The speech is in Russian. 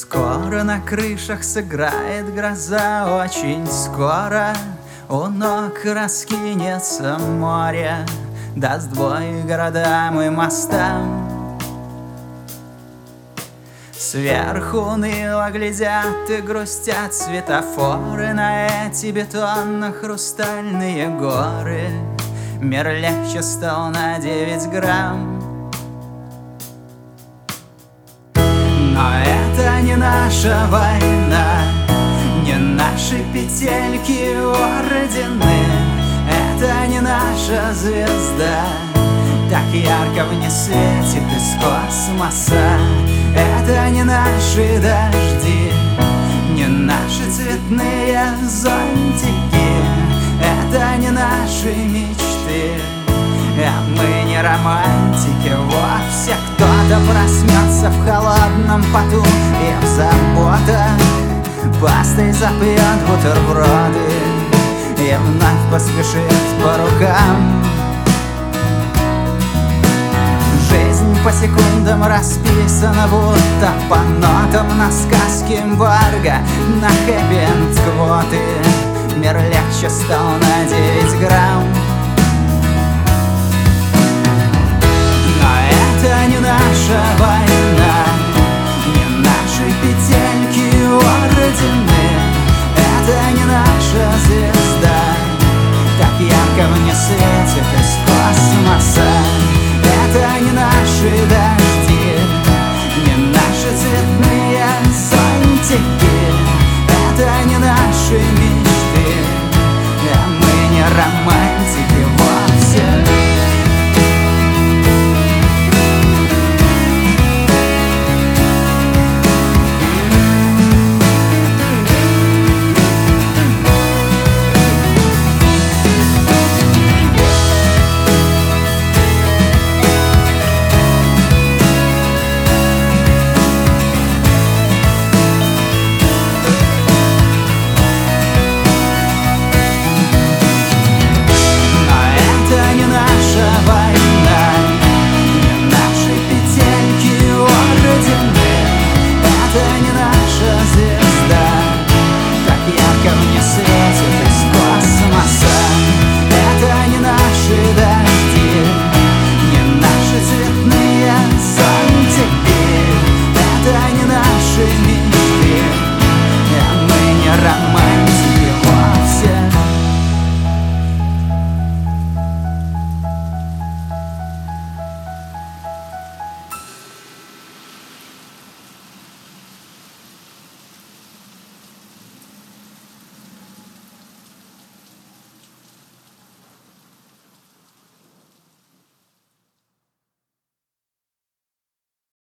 Скоро на крышах сыграет гроза Очень скоро. У ног раскинется море Даст бой городам и мостам. Сверху уныло глядят и грустят светофоры На эти бетонно-хрустальные горы. Мир легче стал на 9 грамм. Но это наша война. Не наши петельки ордены. Это не наша звезда. Так ярко в ней светит из космоса. Это не наши дожди. Не наши цветные зонтики. Это не наши мечты. А мы не романтики вовсе Кто-то проснется в холодном поту И в заботах. Пастой запьет бутерброды И вновь поспешит по рукам. Жизнь по секундам расписана Будто по нотам на сказке Барга На хэппи квоты. Мир легче стал на 9 грамм 追觅